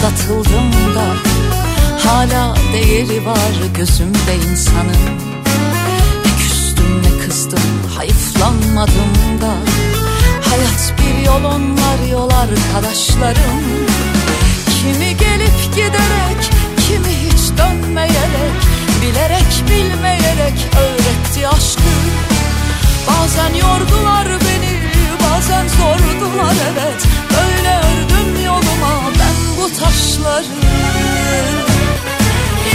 aldatıldım da Hala değeri var gözümde insanın. Ne küstüm ne kızdım hayıflanmadım da Hayat bir yol onlar yol arkadaşlarım. Kimi gelip giderek kimi hiç dönmeyerek Bilerek bilmeyerek öğretti aşkı. Bazen yordular beni bazen zordular evet taşları.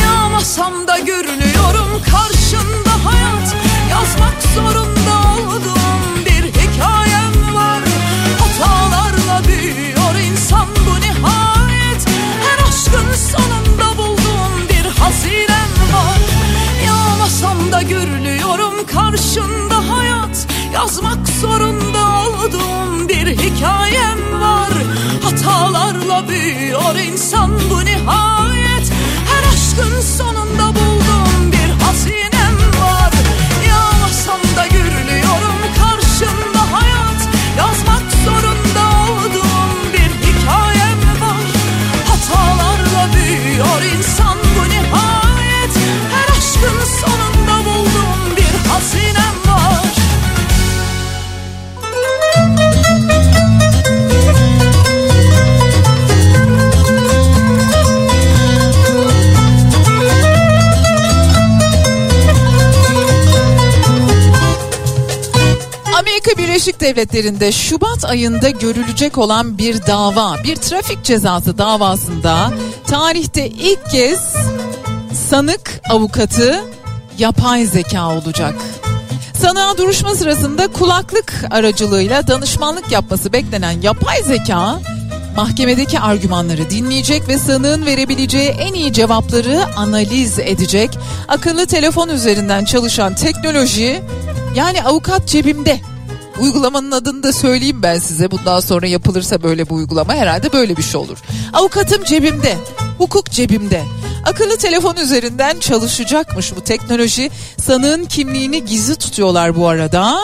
Yağmasam da görünüyorum karşında hayat. Yazmak zorunda olduğum bir hikayem var. Hatalarla büyüyor insan bu nihayet. Her aşkın sonunda bulduğum bir hazinem var. Yağmasam da görünüyorum karşında hayat. Yazmak zorunda olduğum bir hikayem var Hatalarla büyüyor insan bu nihayet. Her aşkın sonunda bulduğum bir hazinem Birleşik Devletleri'nde Şubat ayında görülecek olan bir dava, bir trafik cezası davasında tarihte ilk kez sanık avukatı yapay zeka olacak. Sanığa duruşma sırasında kulaklık aracılığıyla danışmanlık yapması beklenen yapay zeka mahkemedeki argümanları dinleyecek ve sanığın verebileceği en iyi cevapları analiz edecek. Akıllı telefon üzerinden çalışan teknoloji yani avukat cebimde Uygulamanın adını da söyleyeyim ben size. Bundan sonra yapılırsa böyle bir uygulama herhalde böyle bir şey olur. Avukatım cebimde, hukuk cebimde. Akıllı telefon üzerinden çalışacakmış bu teknoloji. Sanığın kimliğini gizli tutuyorlar bu arada.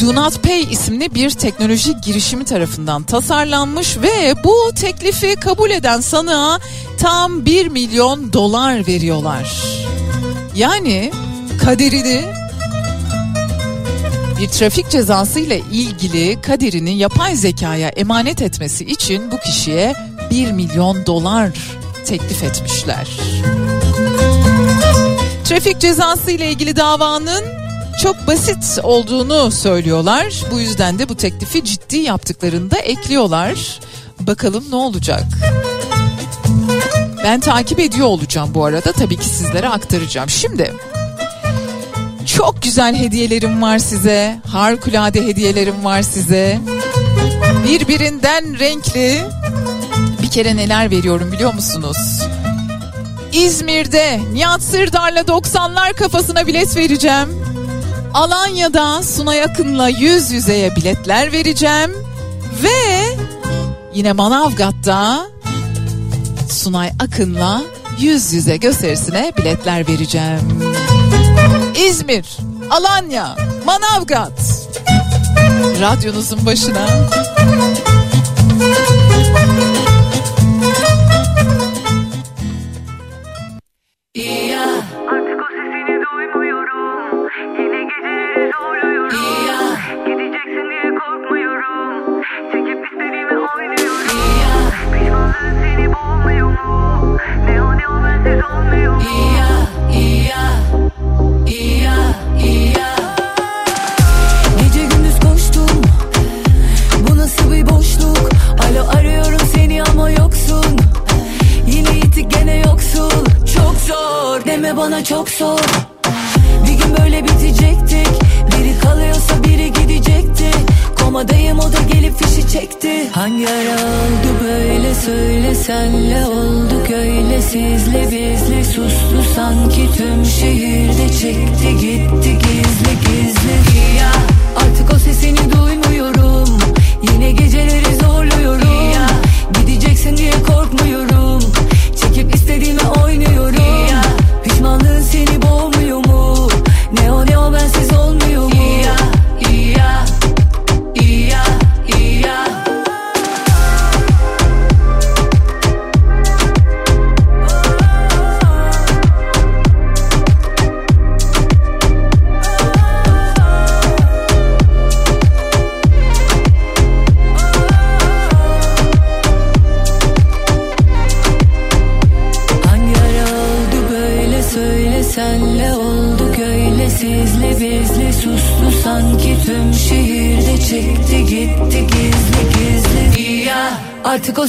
Do Not Pay isimli bir teknoloji girişimi tarafından tasarlanmış ve bu teklifi kabul eden sanığa tam 1 milyon dolar veriyorlar. Yani kaderini bir trafik cezası ile ilgili kaderini yapay zekaya emanet etmesi için bu kişiye 1 milyon dolar teklif etmişler. Trafik cezası ile ilgili davanın çok basit olduğunu söylüyorlar. Bu yüzden de bu teklifi ciddi yaptıklarında ekliyorlar. Bakalım ne olacak? Ben takip ediyor olacağım bu arada. Tabii ki sizlere aktaracağım. Şimdi çok güzel hediyelerim var size. Harikulade hediyelerim var size. Birbirinden renkli. Bir kere neler veriyorum biliyor musunuz? İzmir'de Nihat Sırdar'la 90'lar kafasına bilet vereceğim. Alanya'da Sunay Akın'la yüz yüzeye biletler vereceğim. Ve yine Manavgat'ta Sunay Akın'la yüz yüze gösterisine biletler vereceğim. İzmir, Alanya, Manavgat. Radyonuzun başına. Mu? Ne o ne o bensiz olmuyor mu Bana çok zor. Bir gün böyle bitecektik. Biri kalıyorsa Komadayım o da gelip fişi çekti. Hangi ara oldu böyle söyle senle olduk öyle. Sizle bizle sustu sanki tüm şehirde çekti gitti gizli gizli. Ya artık o sesini duymuyorum. Yine geceleri zorluyorum. Ya gideceksin diye korkmuyorum artık o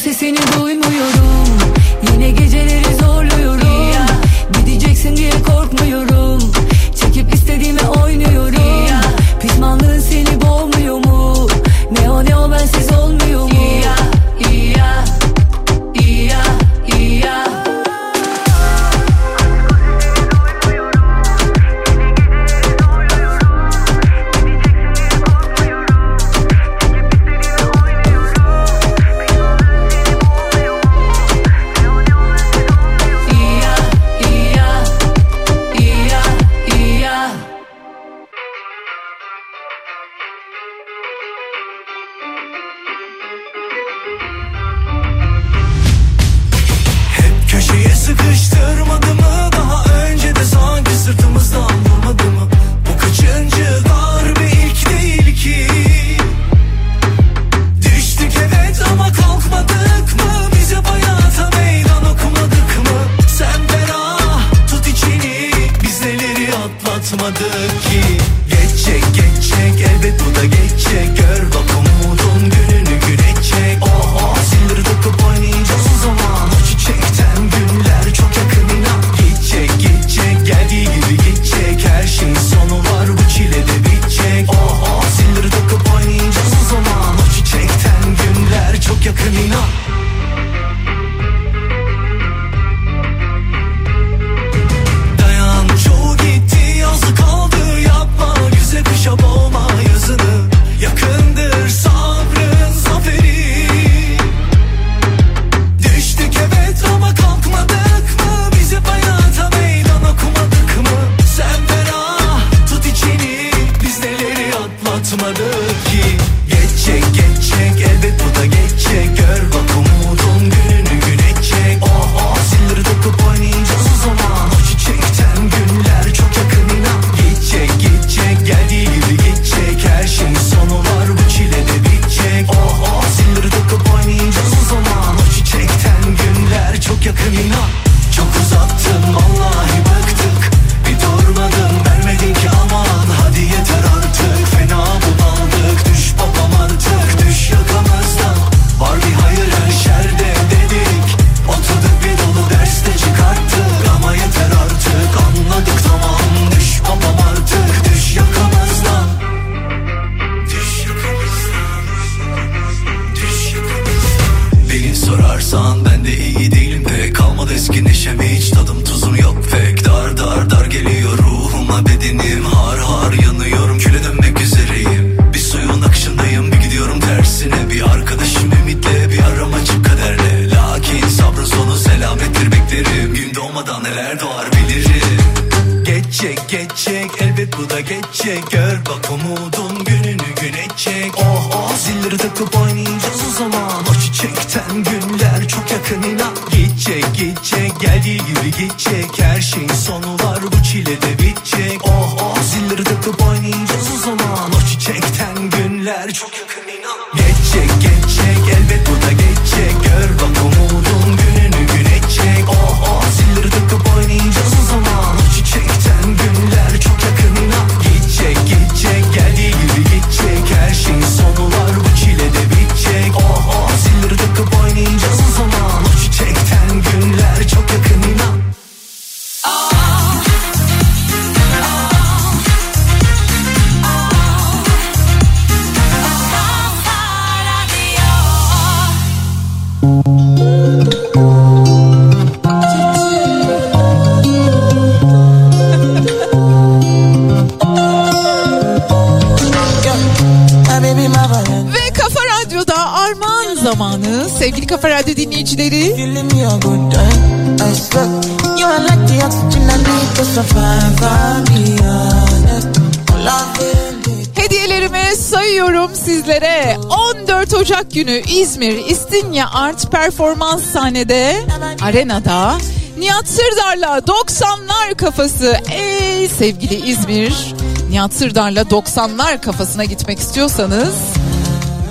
İstinye Art Performans sahnede arenada Nihat Sırdar'la 90'lar kafası. Ey sevgili İzmir. Nihat Sırdar'la 90'lar kafasına gitmek istiyorsanız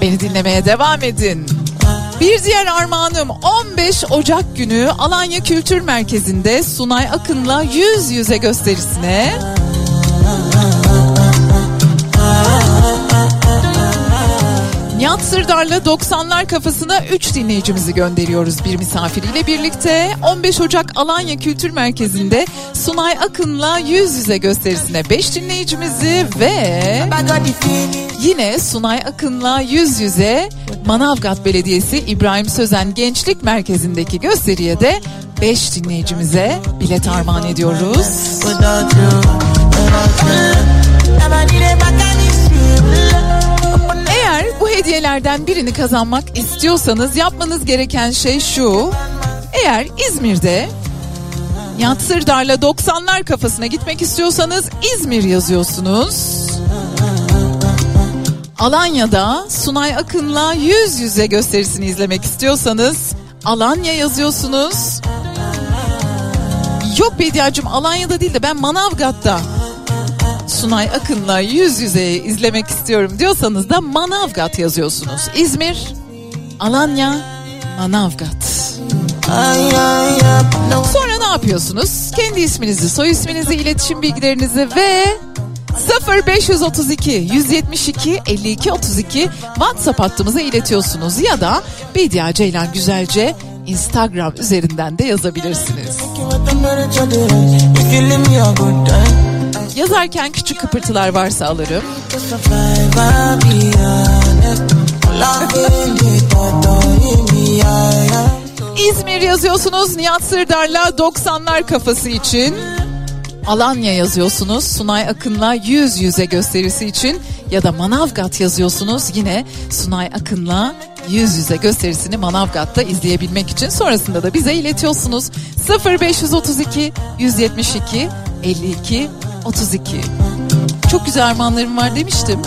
beni dinlemeye devam edin. Bir diğer armağanım 15 Ocak günü Alanya Kültür Merkezi'nde Sunay Akın'la yüz yüze gösterisine Nihat Sırdar'la 90'lar kafasına 3 dinleyicimizi gönderiyoruz bir misafiriyle birlikte. 15 Ocak Alanya Kültür Merkezi'nde Sunay Akın'la yüz yüze gösterisine 5 dinleyicimizi ve yine Sunay Akın'la yüz yüze Manavgat Belediyesi İbrahim Sözen Gençlik Merkezi'ndeki gösteriye de 5 dinleyicimize bilet armağan ediyoruz. Hediyelerden birini kazanmak istiyorsanız yapmanız gereken şey şu. Eğer İzmir'de Nihat Sırdar'la 90'lar kafasına gitmek istiyorsanız İzmir yazıyorsunuz. Alanya'da Sunay Akın'la yüz yüze gösterisini izlemek istiyorsanız Alanya yazıyorsunuz. Yok Bediacığım Alanya'da değil de ben Manavgat'ta Sunay Akın'la yüz yüze izlemek istiyorum diyorsanız da Manavgat yazıyorsunuz. İzmir, Alanya, Manavgat. Sonra ne yapıyorsunuz? Kendi isminizi, soy isminizi, iletişim bilgilerinizi ve 0532 172 52 32 WhatsApp hattımıza iletiyorsunuz ya da Bedia Ceylan Güzelce Instagram üzerinden de yazabilirsiniz. Yazarken küçük kıpırtılar varsa alırım. İzmir yazıyorsunuz Nihat Sırdar'la 90'lar kafası için. Alanya yazıyorsunuz Sunay Akın'la yüz yüze gösterisi için ya da Manavgat yazıyorsunuz yine Sunay Akın'la yüz yüze gösterisini Manavgat'ta izleyebilmek için sonrasında da bize iletiyorsunuz 0532 172 52 32 Çok güzel armağanlarım var demiştim.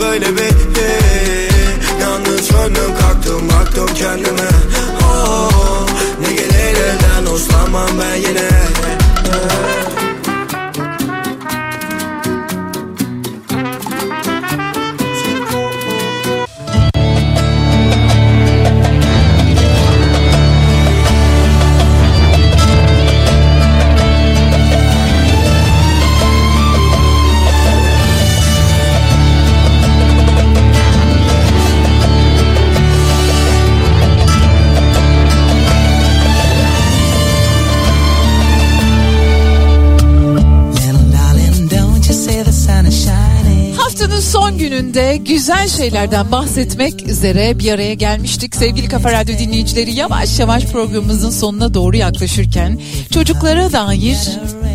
Böyle bitti. Yandım söndüm kalktım baktım kendime şeylerden bahsetmek üzere bir araya gelmiştik. Sevgili Kafa Radyo dinleyicileri yavaş yavaş programımızın sonuna doğru yaklaşırken çocuklara dair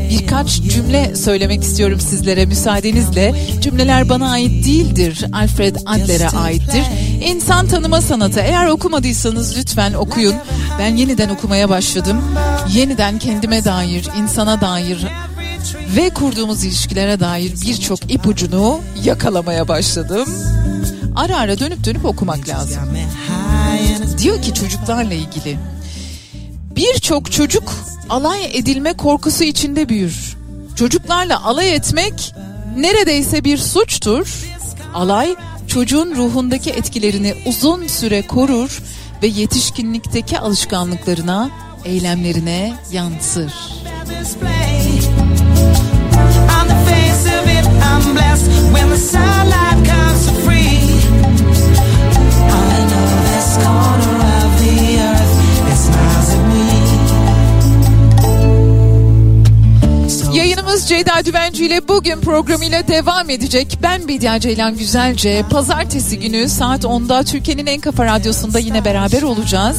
birkaç cümle söylemek istiyorum sizlere müsaadenizle. Cümleler bana ait değildir. Alfred Adler'e aittir. İnsan tanıma sanatı. Eğer okumadıysanız lütfen okuyun. Ben yeniden okumaya başladım. Yeniden kendime dair, insana dair ve kurduğumuz ilişkilere dair birçok ipucunu yakalamaya başladım. Ara ara dönüp dönüp okumak lazım. Diyor ki çocuklarla ilgili. Birçok çocuk alay edilme korkusu içinde büyür. Çocuklarla alay etmek neredeyse bir suçtur. Alay çocuğun ruhundaki etkilerini uzun süre korur ve yetişkinlikteki alışkanlıklarına, eylemlerine yansır. I'm blessed when the sunlight comes Yayınımız Ceyda Düvenci ile bugün programıyla devam edecek. Ben Bediye Ceylan Güzelce. Pazartesi günü saat 10'da Türkiye'nin en kafa radyosunda yine beraber olacağız.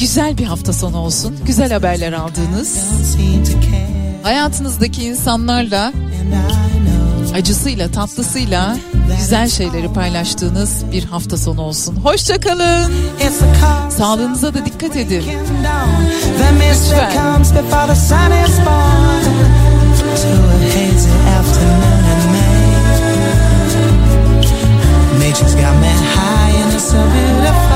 Güzel bir hafta sonu olsun. Güzel haberler aldığınız. Hayatınızdaki insanlarla acısıyla tatlısıyla güzel şeyleri paylaştığınız bir hafta sonu olsun. Hoşçakalın. Sağlığınıza da dikkat edin. The Nature's got me high and it's so beautiful.